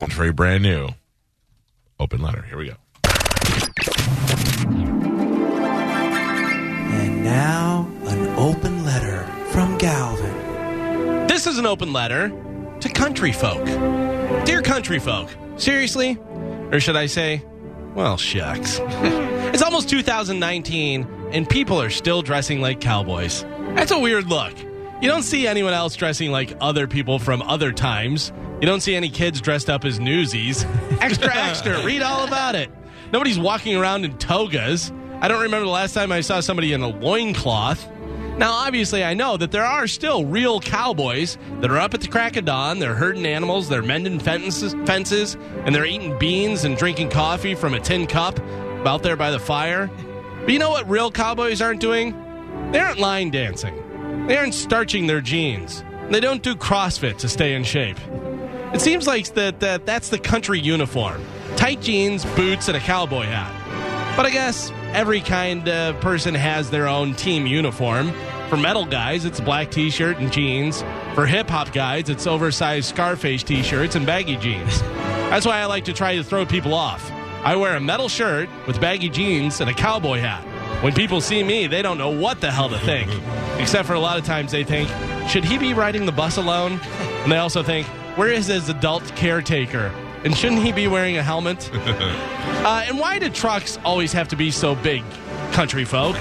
It's very brand new. Open letter. Here we go. And now, an open letter from Galvin. This is an open letter to country folk. Dear country folk, seriously? Or should I say, well, shucks. it's almost 2019, and people are still dressing like cowboys. That's a weird look. You don't see anyone else dressing like other people from other times. You don't see any kids dressed up as newsies. Extra, extra, read all about it. Nobody's walking around in togas. I don't remember the last time I saw somebody in a loincloth. Now, obviously, I know that there are still real cowboys that are up at the crack of dawn. They're herding animals, they're mending fences, fences, and they're eating beans and drinking coffee from a tin cup out there by the fire. But you know what real cowboys aren't doing? They aren't line dancing. They aren't starching their jeans. They don't do CrossFit to stay in shape. It seems like that, that that's the country uniform tight jeans, boots, and a cowboy hat. But I guess every kind of person has their own team uniform. For metal guys, it's a black t shirt and jeans. For hip hop guys, it's oversized Scarface t shirts and baggy jeans. That's why I like to try to throw people off. I wear a metal shirt with baggy jeans and a cowboy hat. When people see me, they don't know what the hell to think. Except for a lot of times they think, should he be riding the bus alone? And they also think, where is his adult caretaker? And shouldn't he be wearing a helmet? uh, and why do trucks always have to be so big, country folk?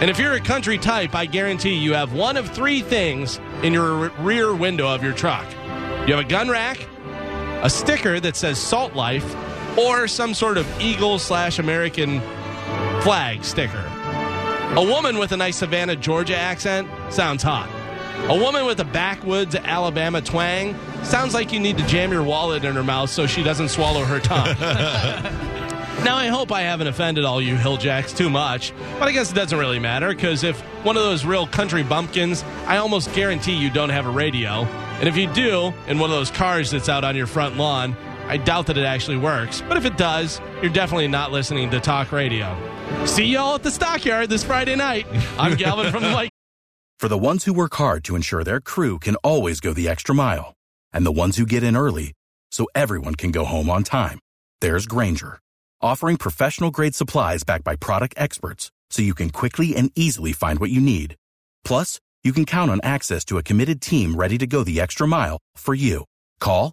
And if you're a country type, I guarantee you have one of three things in your rear window of your truck. You have a gun rack, a sticker that says Salt Life, or some sort of eagle slash American flag sticker. A woman with a nice Savannah, Georgia accent sounds hot. A woman with a backwoods Alabama twang sounds like you need to jam your wallet in her mouth so she doesn't swallow her tongue. now, I hope I haven't offended all you hilljacks too much, but I guess it doesn't really matter because if one of those real country bumpkins, I almost guarantee you don't have a radio. And if you do, in one of those cars that's out on your front lawn, I doubt that it actually works. But if it does, you're definitely not listening to talk radio. See y'all at the stockyard this Friday night. I'm Galvin from the Mike. For the ones who work hard to ensure their crew can always go the extra mile, and the ones who get in early so everyone can go home on time, there's Grainger, offering professional grade supplies backed by product experts so you can quickly and easily find what you need. Plus, you can count on access to a committed team ready to go the extra mile for you. Call,